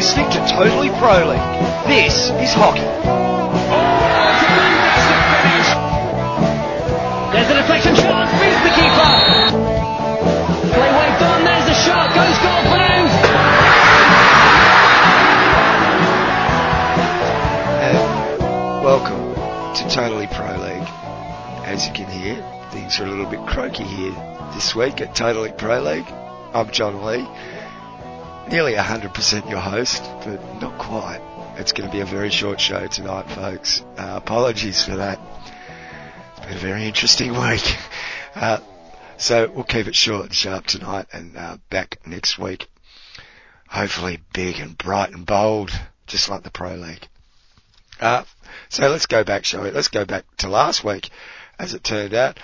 listening to Totally Pro League. This is hockey. There's a deflection shot, beats the keeper. Play waved on, there's the shot, goes goal Blues. And welcome to Totally Pro League. As you can hear, things are a little bit croaky here this week at Totally Pro League. I'm John Lee, nearly 100% your host, but not quite. It's going to be a very short show tonight, folks. Uh, apologies for that. It's been a very interesting week. Uh, so we'll keep it short and sharp tonight and uh, back next week. Hopefully big and bright and bold, just like the Pro League. Uh, so let's go back, shall we? Let's go back to last week, as it turned out.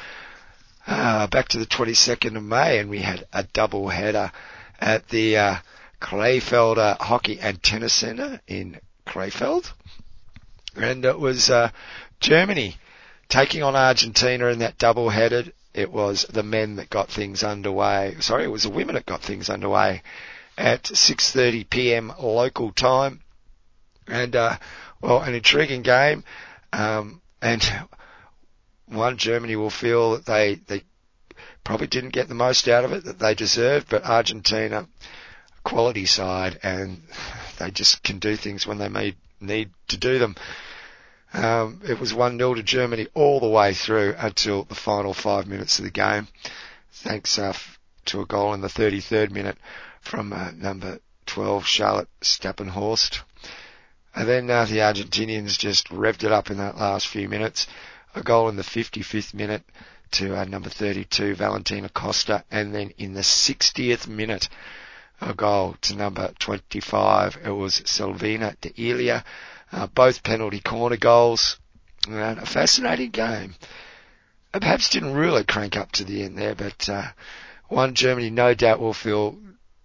Uh, back to the 22nd of May, and we had a double header at the uh, Krefeld Hockey and Tennis Centre in Krefeld, and it was uh, Germany taking on Argentina in that double headed. It was the men that got things underway. Sorry, it was the women that got things underway at 6:30 p.m. local time, and uh, well, an intriguing game, um, and one Germany will feel that they they probably didn't get the most out of it that they deserved, but Argentina, quality side, and they just can do things when they may need to do them. Um, it was 1-0 to Germany all the way through until the final five minutes of the game, thanks uh, to a goal in the 33rd minute from uh, number 12, Charlotte Stapenhorst. And then uh, the Argentinians just revved it up in that last few minutes. A goal in the 55th minute to uh, number 32, Valentina Costa, and then in the 60th minute, a goal to number 25. It was Silvina D'Elia. Uh, both penalty corner goals. And a fascinating game. It perhaps didn't really crank up to the end there, but uh, one Germany no doubt will feel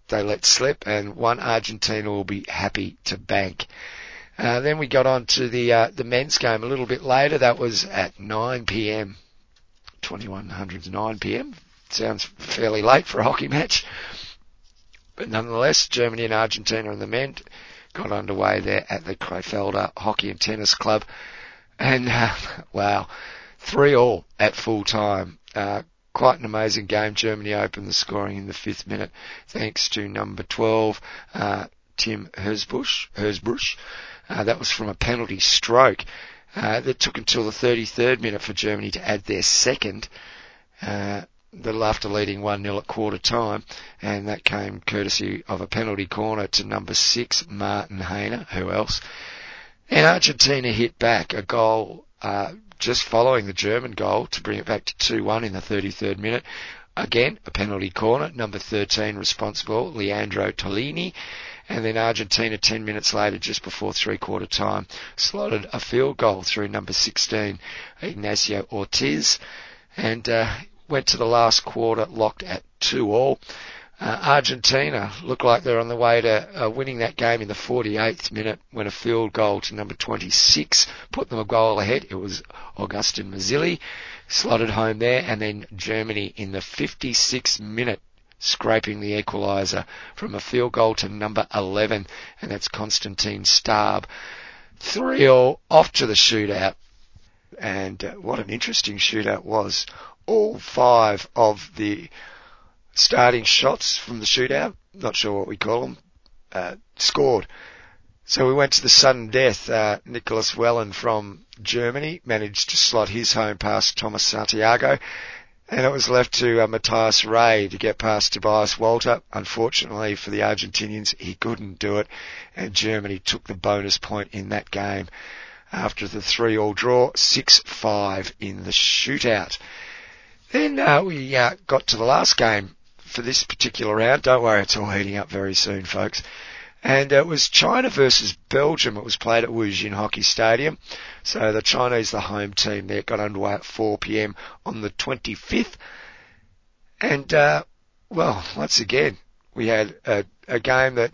they let slip, and one Argentina will be happy to bank. Uh, then we got on to the uh, the men's game a little bit later. That was at 9 p.m. 2100 9 p.m. Sounds fairly late for a hockey match. But nonetheless, Germany and Argentina and the men got underway there at the Krefelder Hockey and Tennis Club. And, uh, wow, three all at full time. Uh, quite an amazing game. Germany opened the scoring in the fifth minute thanks to number 12, uh, Tim Hersbush, Hersbush. Uh, that was from a penalty stroke. Uh, that took until the 33rd minute for Germany to add their second. Uh, little after leading 1-0 at quarter time, and that came courtesy of a penalty corner to number six, Martin Häner, who else? And Argentina hit back a goal, uh, just following the German goal to bring it back to 2-1 in the 33rd minute. Again, a penalty corner, number 13 responsible, Leandro Tolini. And then Argentina 10 minutes later, just before three quarter time, slotted a field goal through number 16, Ignacio Ortiz. And, uh, went to the last quarter locked at two all. Uh, Argentina looked like they're on the way to uh, winning that game in the 48th minute when a field goal to number 26 put them a goal ahead. It was Agustín Mazzilli slotted home there and then Germany in the 56th minute scraping the equaliser from a field goal to number 11 and that's Constantin Staib. 3 all off to the shootout and uh, what an interesting shootout was all five of the starting shots from the shootout, not sure what we call them, uh, scored. So we went to the sudden death. Uh, Niklas Wellen from Germany managed to slot his home past Thomas Santiago, and it was left to uh, Matías Rey to get past Tobias Walter. Unfortunately for the Argentinians, he couldn't do it, and Germany took the bonus point in that game after the three-all draw, 6-5 in the shootout. Then uh, we uh, got to the last game for this particular round. Don't worry, it's all heating up very soon, folks. And it was China versus Belgium. It was played at Wujin Hockey Stadium. So the Chinese, the home team there, got underway at 4 p.m. on the 25th. And, uh, well, once again, we had a, a game that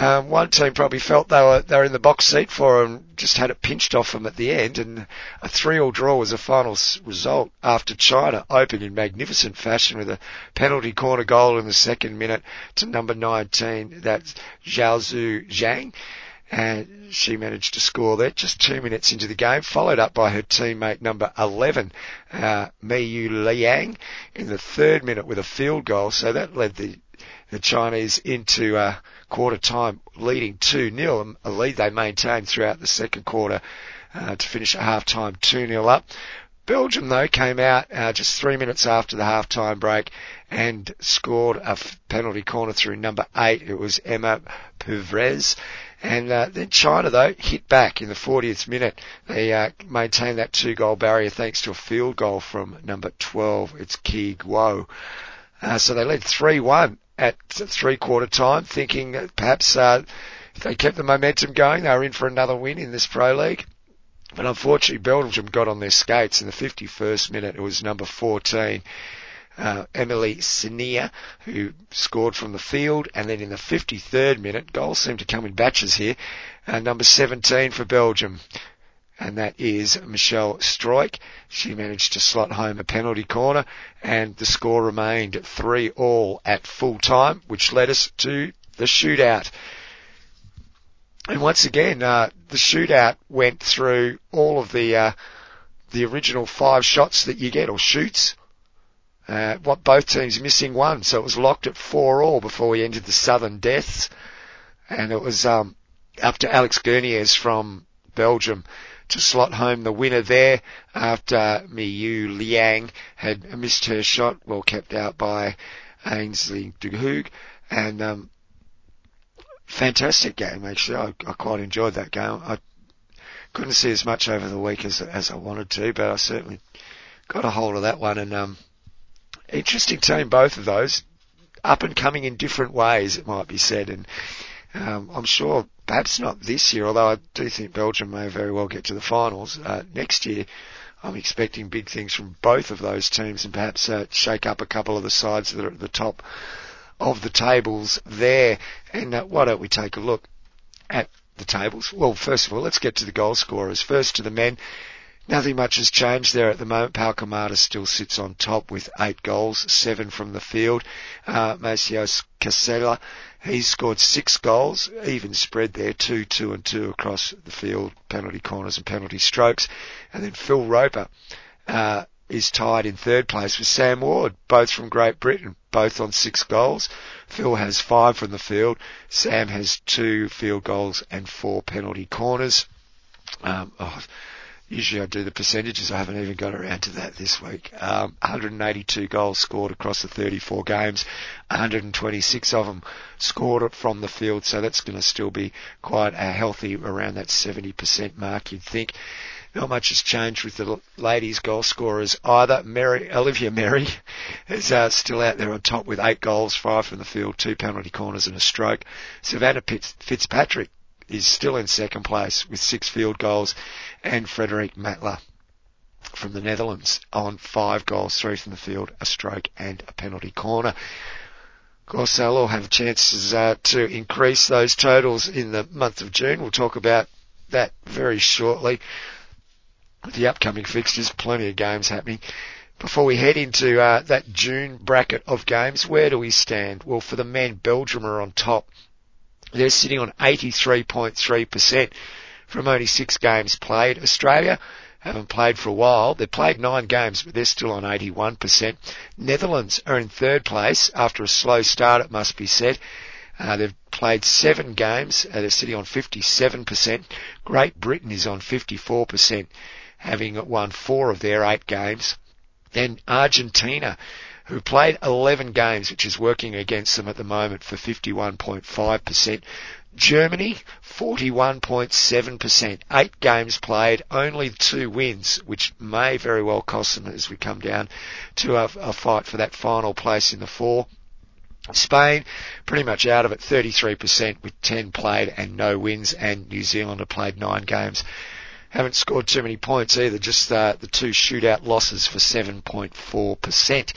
Um, one team probably felt they were they were in the box seat for them, just had it pinched off them at the end, and a three-all draw was the final result after China opened in magnificent fashion with a penalty corner goal in the second minute to number 19, that's Zhao Zhang and she managed to score there just two minutes into the game, followed up by her teammate number 11, uh, Yu Liang, in the third minute with a field goal. So that led the the Chinese into uh, quarter time, leading 2-0, a lead they maintained throughout the second quarter uh, to finish at half time 2-0 up. Belgium, though, came out uh, just three minutes after the half-time break and scored a penalty corner through number eight. It was Emma Puvrez. And uh, then China, though, hit back in the 40th minute. They uh, maintained that two-goal barrier thanks to a field goal from number 12. It's Ki Guo. Uh, so they led 3-1 at three-quarter time, thinking perhaps uh, if they kept the momentum going, they were in for another win in this Pro League. But unfortunately, Belgium got on their skates in the 51st minute. It was number 14 uh, Emily Senia, who scored from the field, and then in the 53rd minute, goals seem to come in batches here, uh, number 17 for Belgium, and that is Michelle Struijk. She managed to slot home a penalty corner, and the score remained 3 all at full time, which led us to the shootout. And once again, uh, the shootout went through all of the uh, the original five shots that you get, or shoots, uh, what both teams missing one, so it was locked at four all before we entered the Southern Deaths, and it was um, up to Alix Gerniers from Belgium to slot home the winner there after Meiyu Liang had missed her shot, well kept out by Aisling D'Hooghe, and um, fantastic game actually. I, I quite enjoyed that game. I couldn't see as much over the week as as I wanted to, but I certainly got a hold of that one and um, interesting team, both of those, up and coming in different ways, it might be said. And um, I'm sure, perhaps not this year, although I do think Belgium may very well get to the finals uh, next year. I'm expecting big things from both of those teams, and perhaps uh, shake up a couple of the sides that are at the top of the tables there. And uh, why don't we take a look at the tables? Well, first of all, let's get to the goal scorers. First to the men. Nothing much has changed there at the moment. Pau Quemada still sits on top with eight goals, seven from the field. Uh, Macios Casella, he's scored six goals, even spread there, two, two and two across the field, penalty corners and penalty strokes. And then Phil Roper, uh, is tied in third place with Sam Ward, both from Great Britain, both on six goals. Phil has five from the field. Sam has two field goals and four penalty corners. Um, oh, Usually I do the percentages. I haven't even got around to that this week. Um, 182 goals scored across the 34 games. 126 of them scored from the field. So that's going to still be quite a healthy around that 70% mark, you'd think. Not much has changed with the ladies goal scorers either. Merry, Olivia Merry is uh, still out there on top with eight goals, five from the field, two penalty corners and a stroke. Savannah Fitzpatrick is still in second place with six field goals, and Frédérique Matla from the Netherlands on five goals, three from the field, a stroke, and a penalty corner. Of course, they'll all have chances uh, to increase those totals in the month of June. We'll talk about that very shortly. The upcoming fixtures, plenty of games happening. Before we head into uh, that June bracket of games, where do we stand? Well, for the men, Belgium are on top they're sitting on 83.3% from only six games played. Australia haven't played for a while. They've played nine games, but they're still on 81%. Netherlands are in third place after a slow start, it must be said. Uh, they've played seven games. Uh, they're sitting on 57%. Great Britain is on 54%, having won four of their eight games. Then Argentina who played 11 games, which is working against them at the moment for 51.5%. Germany, 41.7%. Eight games played, only two wins, which may very well cost them as we come down to a, a fight for that final place in the four. Spain, pretty much out of it, 33% with 10 played and no wins, and New Zealand have played nine games. Haven't scored too many points either, just uh, the two shootout losses for 7.4%.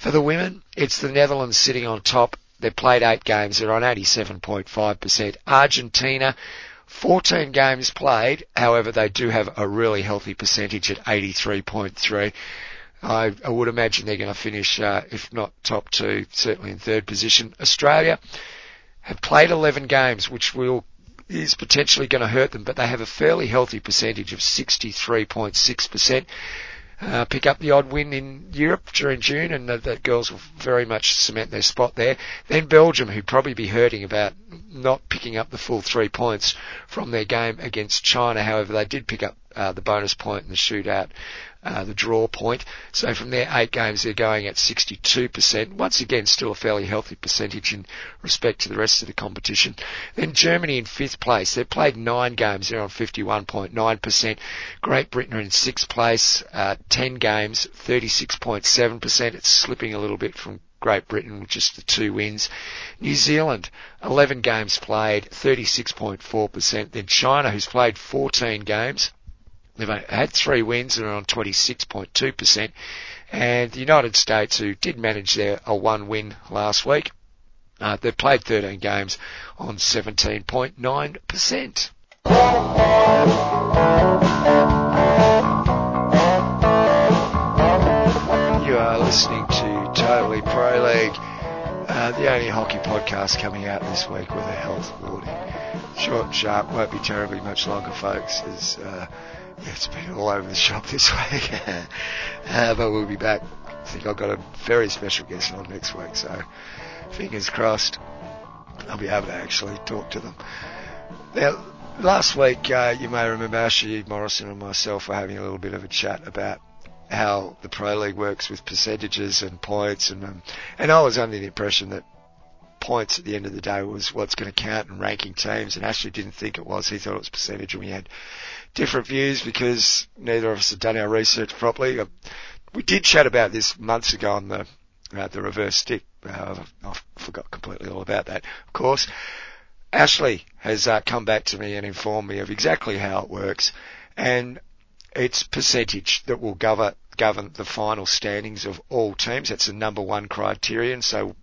For the women, it's the Netherlands sitting on top They've played eight games. They're on 87.5%. Argentina, 14 games played. However, they do have a really healthy percentage at 83.3. I, I would imagine they're going to finish, uh, if not top two, certainly in third position. Australia have played 11 games, which will is potentially going to hurt them, but they have a fairly healthy percentage of 63.6% uh, pick up the odd win in Europe during June, and the, the girls will very much cement their spot there. Then Belgium, who'd probably be hurting about not picking up the full three points from their game against China. However, they did pick up uh, the bonus point in the shootout uh, the draw point. So from their eight games, they're going at 62%. Once again, still a fairly healthy percentage in respect to the rest of the competition. Then Germany in fifth place. They've played nine games. They're on 51.9%. Great Britain are in sixth place. Uh, 10 games, 36.7%. It's slipping a little bit from Great Britain with just the two wins. New Zealand, 11 games played, 36.4%. Then China, who's played 14 games, They've had three wins and are on 26.2%. And the United States, who did manage their a one win last week, uh, they've played 13 games on 17.9%. You are listening to Totally Pro League, uh, the only hockey podcast coming out this week with a health warning. Short sharp, won't be terribly much longer, folks. As, uh, it's been all over the shop this week. uh, but we'll be back. I think I've got a very special guest on next week, so fingers crossed I'll be able to actually talk to them. Now, last week, uh, you may remember Ashley Morrison and myself were having a little bit of a chat about how the Pro League works with percentages and points, and um, and I was under the impression that points at the end of the day was what's going to count in ranking teams, and Ashley didn't think it was. He thought it was percentage, and we had different views because neither of us had done our research properly. Uh, we did chat about this months ago on the uh, the reverse stick. Uh, I forgot completely all about that. Of course, Ashley has uh, come back to me and informed me of exactly how it works, and it's percentage that will govern govern the final standings of all teams. That's the number one criterion. So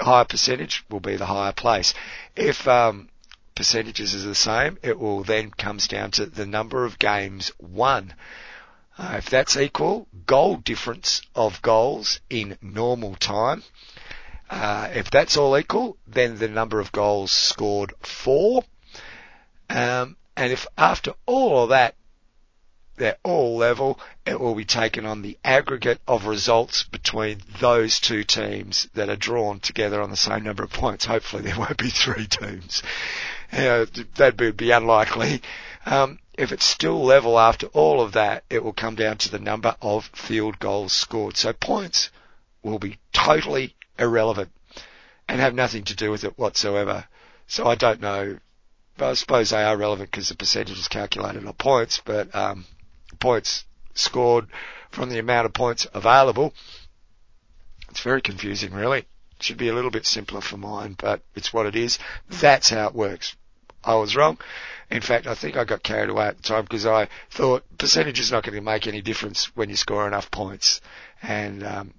higher percentage will be the higher place. If um, percentages are the same, it will then comes down to the number of games won. Uh, if that's equal, goal difference of goals in normal time. Uh, if that's all equal, then the number of goals scored four. Um, and if after all of that they're all level, it will be taken on the aggregate of results between those two teams that are drawn together on the same number of points. Hopefully there won't be three teams. You know, that would be unlikely. Um, if it's still level after all of that, it will come down to the number of field goals scored. So points will be totally irrelevant and have nothing to do with it whatsoever. So I don't know. But I suppose they are relevant because the percentage is calculated on points, but um, points scored from the amount of points available. It's very confusing, really. It should be a little bit simpler for mine, but it's what it is. That's how it works. I was wrong. In fact, I think I got carried away at the time because I thought percentage is not going to make any difference when you score enough points. And um,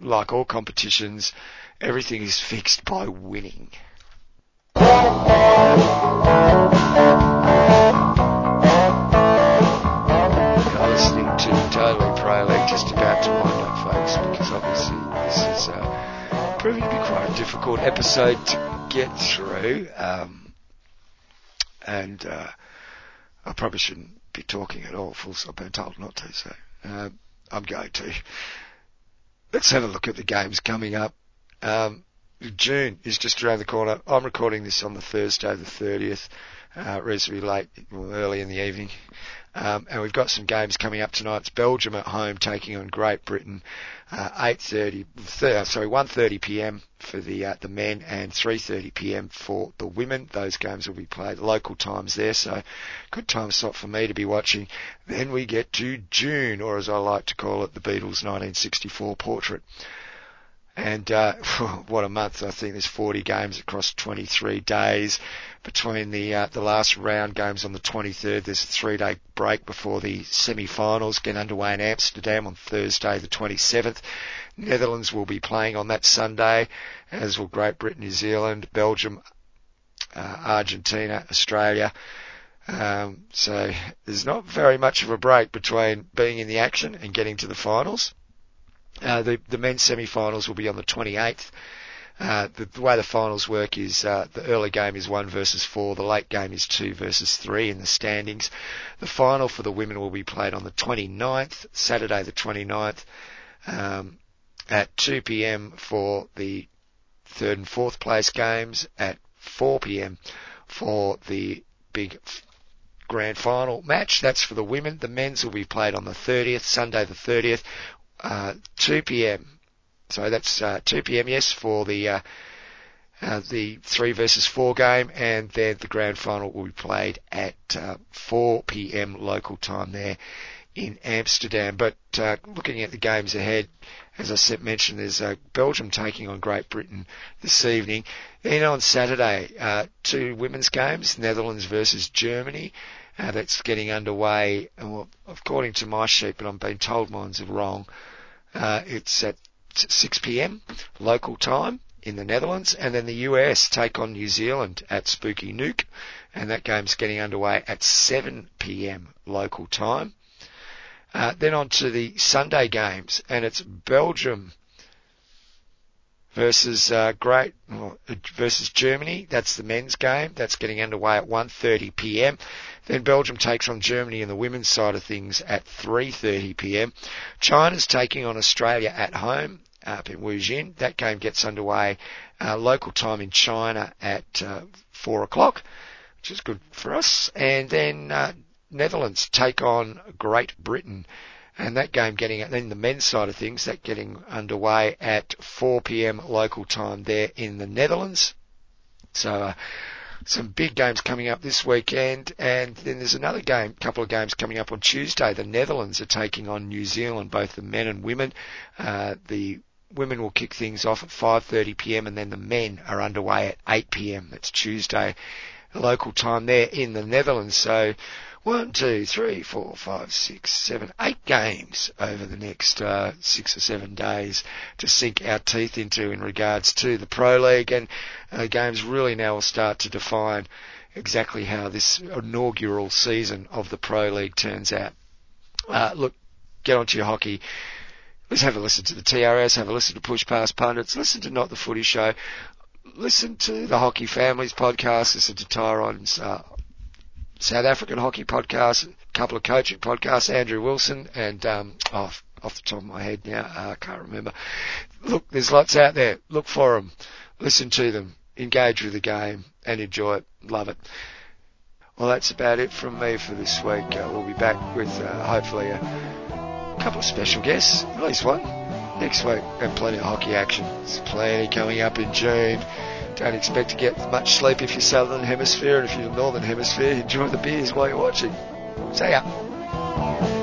like all competitions, everything is fixed by winning. Just about to wind up, folks, because obviously this is uh, proving to be quite a difficult episode to get through. Um, and uh, I probably shouldn't be talking at all, full I've been told not to, so uh, I'm going to. Let's have a look at the games coming up. Um, June is just around the corner. I'm recording this on the Thursday, the 30th, uh, reasonably late, early in the evening. Um, and we've got some games coming up tonight. It's Belgium at home taking on Great Britain. Uh, 8:30, th- sorry, 1:30 p.m. for the uh, the men and 3:30 p.m. for the women. Those games will be played local times there, so good time slot for me to be watching. Then we get to June, or as I like to call it, the Beatles' 1964 portrait. And uh, what a month! I think there's 40 games across 23 days. Between the uh, the last round games on the 23rd, there's a three-day break before the semi-finals get underway in Amsterdam on Thursday, the 27th. Netherlands will be playing on that Sunday, as will Great Britain, New Zealand, Belgium, uh, Argentina, Australia. Um, so there's not very much of a break between being in the action and getting to the finals. Uh, the, the men's semi-finals will be on the 28th. Uh, the, the, way the finals work is uh, the early game is one versus four, the late game is two versus three in the standings. The final for the women will be played on the 29th, Saturday the 29th, um, at 2 p.m. for the third and fourth place games, at 4 p.m. for the big grand final match. That's for the women. The men's will be played on the 30th, Sunday the 30th, uh, 2 p.m. So that's uh, 2 p.m. Yes, for the uh, uh, the three versus four game, and then the grand final will be played at uh, 4 p.m. local time there in Amsterdam. But uh, looking at the games ahead, as I said, mentioned, there's uh, Belgium taking on Great Britain this evening. Then on Saturday, uh, two women's games, Netherlands versus Germany. Uh, that's getting underway. Well, according to my sheet, but I'm being told mine's wrong. Uh, it's at 6 p.m. local time in the Netherlands, and then the US take on New Zealand at Spooky Nook, and that game's getting underway at 7 p.m. local time. Uh, then on to the Sunday games, and it's Belgium versus uh, Great versus Germany. That's the men's game. That's getting underway at 1:30 p.m. Then Belgium takes on Germany in the women's side of things at 3:30 p.m. China's taking on Australia at home up in Wujin. That game gets underway uh, local time in China at uh, four o'clock, which is good for us. And then uh, Netherlands take on Great Britain. And that game getting, then the men's side of things, that getting underway at 4pm local time there in the Netherlands. So, uh, some big games coming up this weekend, and then there's another game, couple of games coming up on Tuesday. The Netherlands are taking on New Zealand, both the men and women. Uh, the women will kick things off at 5:30 p.m. and then the men are underway at 8 p.m. It's Tuesday local time there in the Netherlands. So one, two, three, four, five, six, seven, eight games over the next uh, six or seven days to sink our teeth into in regards to the Pro League, and uh, games really now will start to define exactly how this inaugural season of the Pro League turns out. Uh, look, get onto your hockey. Let's have a listen to the TRS, have a listen to Push Past Pundits, listen to Not the Footy Show, listen to the Hockey Families podcast, listen to Tyron's uh, South African hockey podcast, a couple of coaching podcasts, Andrew Wilson and um, off off the top of my head now, uh, I can't remember. Look, there's lots out there. Look for them, listen to them, engage with the game, and enjoy it. Love it. Well, that's about it from me for this week. Uh, we'll be back with uh, hopefully a couple of special guests, at least one, next week, and plenty of hockey action. There's plenty coming up in June. Don't expect to get much sleep if you're southern hemisphere, and if you're northern hemisphere, enjoy the beers while you're watching. See ya.